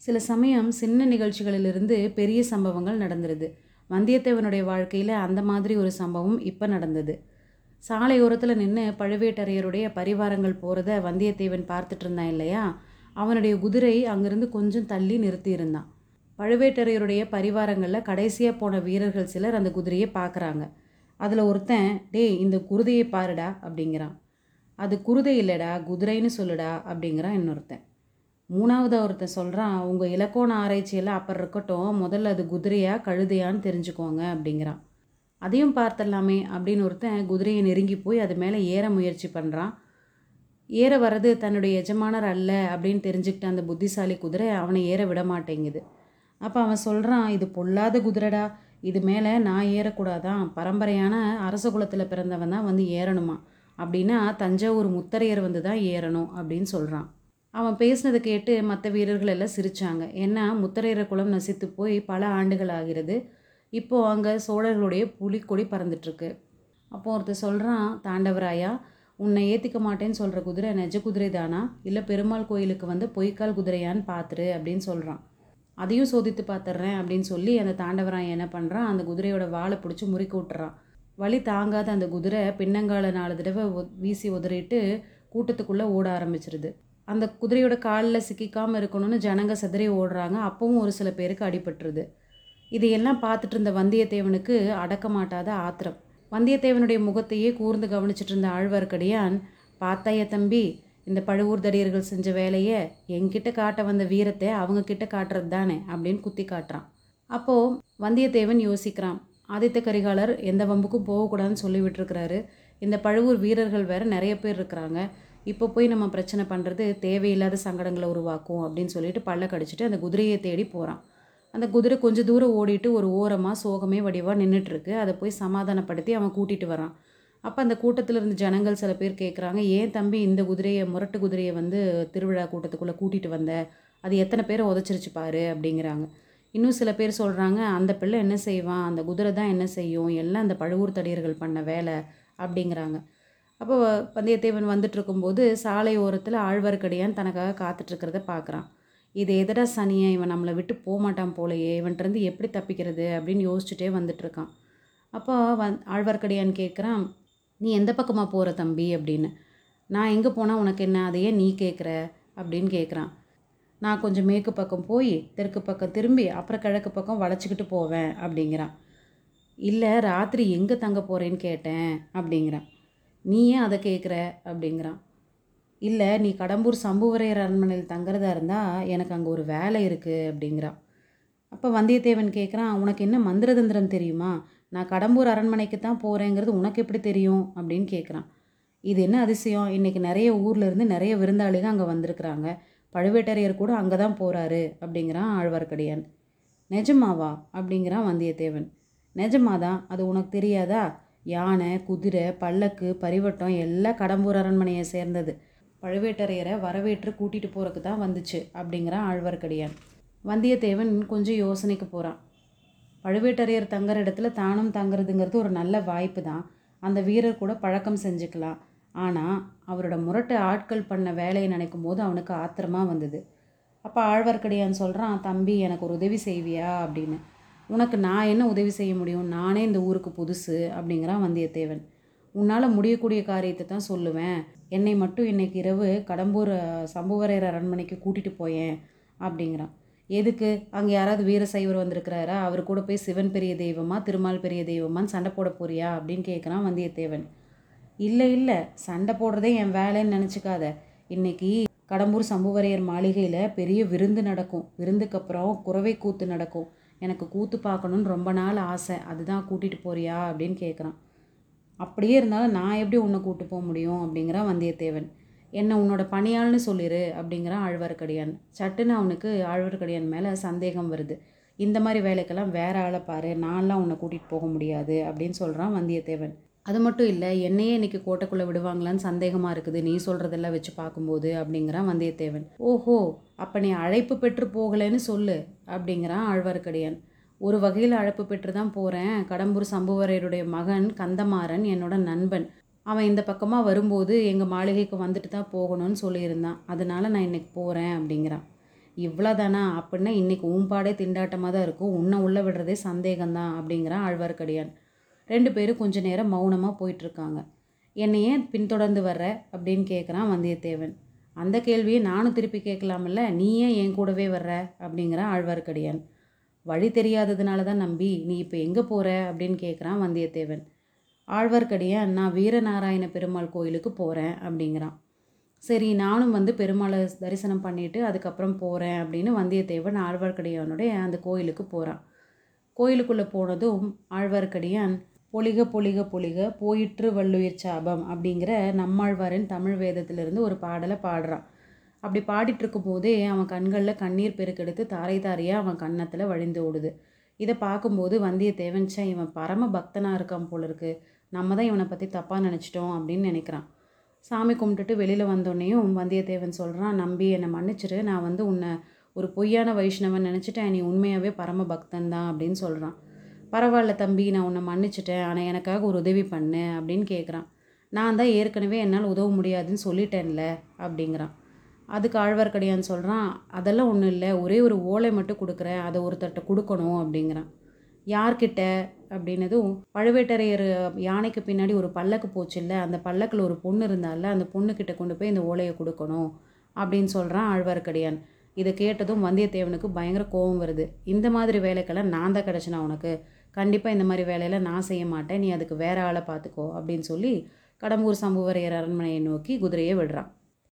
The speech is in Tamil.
சில சமயம் சின்ன நிகழ்ச்சிகளிலிருந்து பெரிய சம்பவங்கள் நடந்துருது. வந்தியத்தேவனுடைய வாழ்க்கையில் அந்த மாதிரி ஒரு சம்பவம் இப்போ நடந்தது. சாலையோரத்தில் நின்று பழுவேட்டரையருடைய பரிவாரங்கள் போகிறத வந்தியத்தேவன் பார்த்துட்டு இருந்தான் இல்லையா? அவனுடைய குதிரை அங்கிருந்து கொஞ்சம் தள்ளி நிறுத்தியிருந்தான் பழுவேட்டரையருடைய பரிவாரங்களில் கடைசியாக போன வீரர்கள் சிலர் அந்த குதிரையை பார்க்குறாங்க அதில் ஒருத்தன் டேய் இந்த குருதையை பாருடா அப்படிங்கிறான். அது குருதை இல்லைடா குதிரைன்னு சொல்லுடா அப்படிங்கிறான் இன்னொருத்தன். மூணாவது ஒருத்தன் சொல்கிறான் உங்கள் இலக்கோண ஆராய்ச்சியெல்லாம் அப்புறம் இருக்கட்டும் முதல்ல அது குதிரையா கழுதையான்னு தெரிஞ்சுக்கோங்க அப்படிங்கிறான். அதையும் பார்த்தலாமே அப்படின்னு ஒருத்தன் குதிரையை நெருங்கி போய் அது மேலே ஏற முயற்சி பண்ணுறான் ஏற வர்றது தன்னுடைய எஜமானர் அல்ல அப்படின்னு தெரிஞ்சுக்கிட்ட அந்த புத்திசாலி குதிரை அவனை ஏற விட மாட்டேங்குது. அப்போ அவன் சொல்கிறான் இது பொல்லாத குதிரைடா இது மேலே நான் ஏறக்கூடாதான் பரம்பரையான அரச குலத்தில் பிறந்தவன் தான் வந்து ஏறணுமா? அப்படின்னா தஞ்சாவூர் முத்தரையர் வந்து தான் ஏறணும் அப்படின்னு சொல்கிறான் அவன் பேசினதை கேட்டு மற்ற வீரர்கள் எல்லாம் சிரித்தாங்க ஏன்னா முத்தரையர குளம் நசித்து போய் பல ஆண்டுகள் ஆகிறது. இப்போது அங்கே சோழர்களுடைய புலிக்கொடி பறந்துட்டுருக்கு. அப்போ ஒருத்தர் சொல்கிறான் தாண்டவராயா உன்னை ஏற்றிக்க மாட்டேன்னு சொல்கிற குதிரை நெஜ குதிரை தானா? இல்லை பெருமாள் கோயிலுக்கு வந்து பொய்க்கால் குதிரையான்னு பார்த்துரு அப்படின்னு சொல்கிறான் அதையும் சோதித்து பார்த்துட்றேன் அப்படின்னு சொல்லி அந்த தாண்டவராயன் என்ன பண்ணுறான் அந்த குதிரையோட வாழை பிடிச்சி முறுக்கி விட்டுறான். வழி தாங்காத அந்த குதிரை பின்னங்கால நாலு தடவை ஒ- வீசி உதறிட்டு கூட்டத்துக்குள்ளே ஓட ஆரம்பிச்சிருது. அந்த குதிரையோட காலில் சிக்கிக்காமல் இருக்கணும்னு ஜனங்க சிதறி ஓடுறாங்க. அப்பவும் ஒரு சில பேருக்கு அடிபட்டுருது. இதையெல்லாம் பார்த்துட்டு இருந்த வந்தியத்தேவனுக்கு அடக்க மாட்டாத ஆத்திரம். வந்தியத்தேவனுடைய முகத்தையே கூர்ந்து கவனிச்சிட்டு இருந்த ஆழ்வார்க்கடியான் பார்த்தாய தம்பி இந்த பழுவூர் தடியர்கள் செஞ்ச வேலையை என்கிட்ட காட்ட வந்த வீரத்தை அவங்க கிட்ட காட்டுறது தானே அப்படின்னு குத்தி காட்டுறான். அப்போது வந்தியத்தேவன் யோசிக்கிறான். ஆதித்த கரிகாலர் எந்த வம்புக்கும் போகக்கூடாதுன்னு சொல்லிவிட்டுருக்கிறாரு. இந்த பழுவூர் வீரர்கள் வேற நிறைய பேர் இருக்கிறாங்க. இப்போ போய் நம்ம பிரச்சனை பண்ணுறது தேவையில்லாத சங்கடங்களை உருவாக்கும் அப்படின்னு சொல்லிட்டு பல்ல கடிச்சிட்டு அந்த குதிரையை தேடி போகிறான் அந்த குதிரை கொஞ்சம் தூரம் ஓடிட்டு ஒரு ஓரமாக சோகமே வடிவாக நின்றுட்டுருக்கு அதை போய் சமாதானப்படுத்தி அவன் கூட்டிகிட்டு வரான். அப்போ அந்த கூட்டத்தில் இருந்த ஜனங்கள் சில பேர் கேட்குறாங்க ஏன் தம்பி இந்த குதிரையை முரட்டு குதிரையை வந்து திருவிழா கூட்டத்துக்குள்ளே கூட்டிகிட்டு வந்த? அது எத்தனை பேரை உதச்சிருச்சு பாரு அப்படிங்கிறாங்க. இன்னும் சில பேர் சொல்கிறாங்க அந்த பிள்ளை என்ன செய்வான்? அந்த குதிரை தான் என்ன செய்யும்? எல்லாம் அந்த பழுவூர் தடியர்கள் பண்ண வேலை அப்படிங்கிறாங்க. அப்போ வந்தியத்தேவன் வந்துட்டுருக்கும்போது சாலை ஓரத்தில் ஆழ்வார்க்கடியான் தனக்காக காத்துட்ருக்கிறத பார்க்குறான் இது எதடா சனியை இவன் நம்மளை விட்டு போக மாட்டான் போலையே இவன்கிட்டருந்து எப்படி தப்பிக்கிறது அப்படின்னு யோசிச்சுட்டே வந்துட்டுருக்கான். அப்போ வந் ஆழ்வார்க்கடியான் கேட்குறான் நீ எந்த பக்கமாக போகிற தம்பி? அப்படின்னு. நான் எங்கே போனால் உனக்கு என்ன அதையே நீ கேட்குற அப்படின்னு கேட்குறான் நான் கொஞ்சம் மேற்கு பக்கம் போய் தெற்கு பக்கம் திரும்பி அப்புறம் கிழக்கு பக்கம் வளைச்சிக்கிட்டு போவேன் அப்படிங்கிறான். இல்லை ராத்திரி எங்கே தங்க போகிறேன்னு கேட்டேன் அப்படிங்கிறான். நீ ஏன் அதை கேட்குற? அப்படிங்கிறான். இல்லை நீ கடம்பூர் சம்புவரையர் அரண்மனையில் தங்குறதா இருந்தால் எனக்கு அங்கே ஒரு வேலை இருக்குது அப்படிங்கிறான். அப்போ வந்தியத்தேவன் கேட்குறான் உனக்கு என்ன மந்திரதந்திரம் தெரியுமா? நான் கடம்பூர் அரண்மனைக்கு தான் போகிறேங்கிறது உனக்கு எப்படி தெரியும்? அப்படின்னு கேட்குறான். இது என்ன அதிசயம்? இன்றைக்கி நிறைய ஊர்லேருந்து நிறைய விருந்தாளிகள் அங்கே வந்திருக்கிறாங்க. பழுவேட்டரையர் கூட அங்கே தான் போகிறாரு அப்படிங்கிறான் ஆழ்வார்க்கடியான். நிஜமாவா? அப்படிங்கிறான் வந்தியத்தேவன். நிஜமாதான் அது உனக்கு தெரியாதா? யானை குதிரை பல்லக்கு பரிவட்டம் எல்லாம் கடம்பூர் அரண்மனையை சேர்ந்தது. பழுவேட்டரையரை வரவேற்று கூட்டிகிட்டு போகிறதுக்கு தான் வந்துச்சு அப்படிங்கிறான் ஆழ்வார்க்கடியான். வந்தியத்தேவன் கொஞ்சம் யோசனைக்கு போகிறான் பழுவேட்டரையர் தங்குற இடத்துல தானும் தங்குறதுங்கிறது ஒரு நல்ல வாய்ப்பு தான். அந்த வீரர் கூட பழக்கம் செஞ்சுக்கலாம். ஆனால் அவரோட முரட்டு ஆட்கள் பண்ண வேலையை நினைக்கும் போது அவனுக்கு ஆத்திரமாக வந்தது. அப்போ ஆழ்வார்க்கடியான் சொல்கிறான் தம்பி எனக்கு ஒரு உதவி செய்வியா? அப்படின்னு. உனக்கு நான் என்ன உதவி செய்ய முடியும்? நானே இந்த ஊருக்கு புதுசு அப்படிங்கிறான் வந்தியத்தேவன். உன்னால் முடியக்கூடிய காரியத்தை தான் சொல்லுவேன். என்னை மட்டும் இன்னைக்கு இரவு கடம்பூர் சம்புவரையர் அரண்மனைக்கு கூட்டிகிட்டு போயேன் அப்படிங்கிறான். எதுக்கு? அங்கே யாராவது வீர சைவர் வந்திருக்கிறாரா? அவர் கூட போய் சிவன் பெரிய தெய்வமா திருமால் பெரிய தெய்வமான்னு சண்டை போட போறியா? அப்படின்னு கேட்குறான் வந்தியத்தேவன். இல்லை இல்லை. சண்டை போடுறதே என் வேலைன்னு நினச்சிக்காத. இன்னைக்கு கடம்பூர் சம்புவரையர் மாளிகையில் பெரிய விருந்து நடக்கும். விருந்துக்கு அப்புறம் குறவை கூத்து நடக்கும். எனக்கு கூத்து பார்க்கணுன்னு ரொம்ப நாள் ஆசை. அதுதான் கூட்டிகிட்டு போறியா? அப்படின்னு கேட்குறான் அப்படியே இருந்தாலும் நான் எப்படி உன்னை கூட்டு போக முடியும்? அப்படிங்கிறான் வந்தியத்தேவன். என்ன உன்னோட பணியாள்னு சொல்லிடு அப்படிங்கிறான் ஆழ்வார்க்கடியான். சட்டுன்னு அவனுக்கு ஆழ்வார்க்கடியான் மேலே சந்தேகம் வருது. இந்த மாதிரி வேலைக்கெல்லாம் வேற ஆளை பாரு. நான்லாம் உன்னை கூட்டிகிட்டு போக முடியாது அப்படின்னு சொல்கிறான் வந்தியத்தேவன். அது மட்டும் இல்லை என்னையே இன்றைக்கி கோட்டைக்குள்ளே விடுவாங்களான்னு சந்தேகமாக இருக்குது. நீ சொல்கிறதெல்லாம் வச்சு பார்க்கும்போது அப்படிங்கிறான் வந்தியத்தேவன். ஓஹோ! அப்போ நீ அழைப்பு பெற்று போகலைன்னு சொல்லு அப்படிங்கிறான் ஆழ்வார்க்கடியான். ஒரு வகையில் அழைப்பு பெற்று தான் போகிறேன் கடம்பூர் சம்புவரையருடைய மகன் கந்தமாறன் என்னோட நண்பன். அவன் இந்த பக்கமாக வரும்போது எங்கள் மாளிகைக்கு வந்துட்டு தான் போகணும்னு சொல்லியிருந்தான். அதனால் நான் இன்றைக்கி போகிறேன் அப்படிங்கிறான். இவ்வளோதானா அப்படின்னா இன்றைக்கி ஊம்பாடே திண்டாட்டமாக தான் இருக்கும். உன்னை உள்ளே விடுறதே சந்தேகம்தான் அப்படிங்கிறான் ஆழ்வார்க்கடியான். ரெண்டு பேரும் கொஞ்ச நேரம் மௌனமாக போயிட்டுருக்காங்க என்னை ஏன் பின்தொடர்ந்து வர்ற அப்படின்னு கேட்குறான் வந்தியத்தேவன். அந்த கேள்வியை நானும் திருப்பி கேட்கலாமில்ல நீ ஏன் என் கூடவே வர்ற? அப்படிங்கிறான் ஆழ்வார்க்கடியான். வழி தெரியாததுனால தான் நம்பி நீ இப்போ எங்கே போகிற அப்படின்னு கேட்குறான் வந்தியத்தேவன். ஆழ்வார்க்கடியான் நான் வீரநாராயண பெருமாள் கோயிலுக்கு போகிறேன் அப்படிங்கிறான். சரி நானும் வந்து பெருமாளை தரிசனம் பண்ணிவிட்டு அதுக்கப்புறம் போகிறேன் அப்படின்னு வந்தியத்தேவன் ஆழ்வார்க்கடியானுடைய அந்த கோயிலுக்கு போகிறான் கோயிலுக்குள்ளே போனதும் ஆழ்வார்க்கடியான் பொலிக பொழிக பொழிக போயிற்று வள்ளுயிர் சாபம் அப்படிங்கிற நம்மாழ்வாரின் தமிழ் வேதத்திலிருந்து ஒரு பாடலை பாடுறான். அப்படி பாடிட்டுருக்கும் போதே அவன் கண்களில் கண்ணீர் பெருக்கெடுத்து தாரை தாரையாக அவன் கன்னத்தில் வழிந்து ஓடுது. இதை பார்க்கும்போது வந்தியத்தேவன் சே இவன் பரம பக்தனாக இருக்கான் போல இருக்கு. நம்ம தான் இவனை பற்றி தப்பாக நினச்சிட்டோம் அப்படின்னு நினைக்கிறான். சாமி கும்பிட்டுட்டு வெளியில் வந்தோடனேயும் வந்தியத்தேவன் சொல்கிறான் நம்பி என்னை மன்னிச்சிரு. நான் வந்து உன்னை ஒரு பொய்யான வைஷ்ணவன் நினச்சிட்டேன். நீ உண்மையாகவே பரம பக்தன் தான் அப்படின்னு சொல்கிறான் பரவாயில்ல தம்பி நான் உன்னை மன்னிச்சிட்டேன். ஆனால் எனக்காக ஒரு உதவி பண்ணு அப்படின்னு கேட்குறான் நான் தான் ஏற்கனவே என்னால் உதவ முடியாதுன்னு சொல்லிட்டேன்ல அப்படிங்கிறான். அதுக்கு ஆழ்வார்க்கடியான்னு சொல்கிறான் அதெல்லாம் ஒன்றும் இல்லை. ஒரே ஒரு ஓலை மட்டும் கொடுக்குறேன். அதை ஒருத்தர்கிட்ட கொடுக்கணும் அப்படிங்கிறான். யார்கிட்ட? அப்படின்னதும் பழுவேட்டரையர் யானைக்கு பின்னாடி ஒரு பல்லக்கு போச்சுல்ல. அந்த பல்லக்கில் ஒரு பொண்ணு இருந்தால அந்த பொண்ணுக்கிட்ட கொண்டு போய் இந்த ஓலையை கொடுக்கணும் அப்படின்னு சொல்கிறான் ஆழ்வார்க்கடியான். இதை கேட்டதும் வந்தியத்தேவனுக்கு பயங்கர கோபம் வருது. இந்த மாதிரி வேலைக்கெல்லாம் நான் தான் கிடச்சினா உனக்கு? கண்டிப்பாக இந்த மாதிரி வேலையெல்லாம் நான் செய்ய மாட்டேன். நீ அதுக்கு வேற ஆளை பார்த்துக்கோ அப்படின்னு சொல்லி கடம்பூர் சம்புவரையர் அரண்மனையை நோக்கி குதிரையை விடுறான்.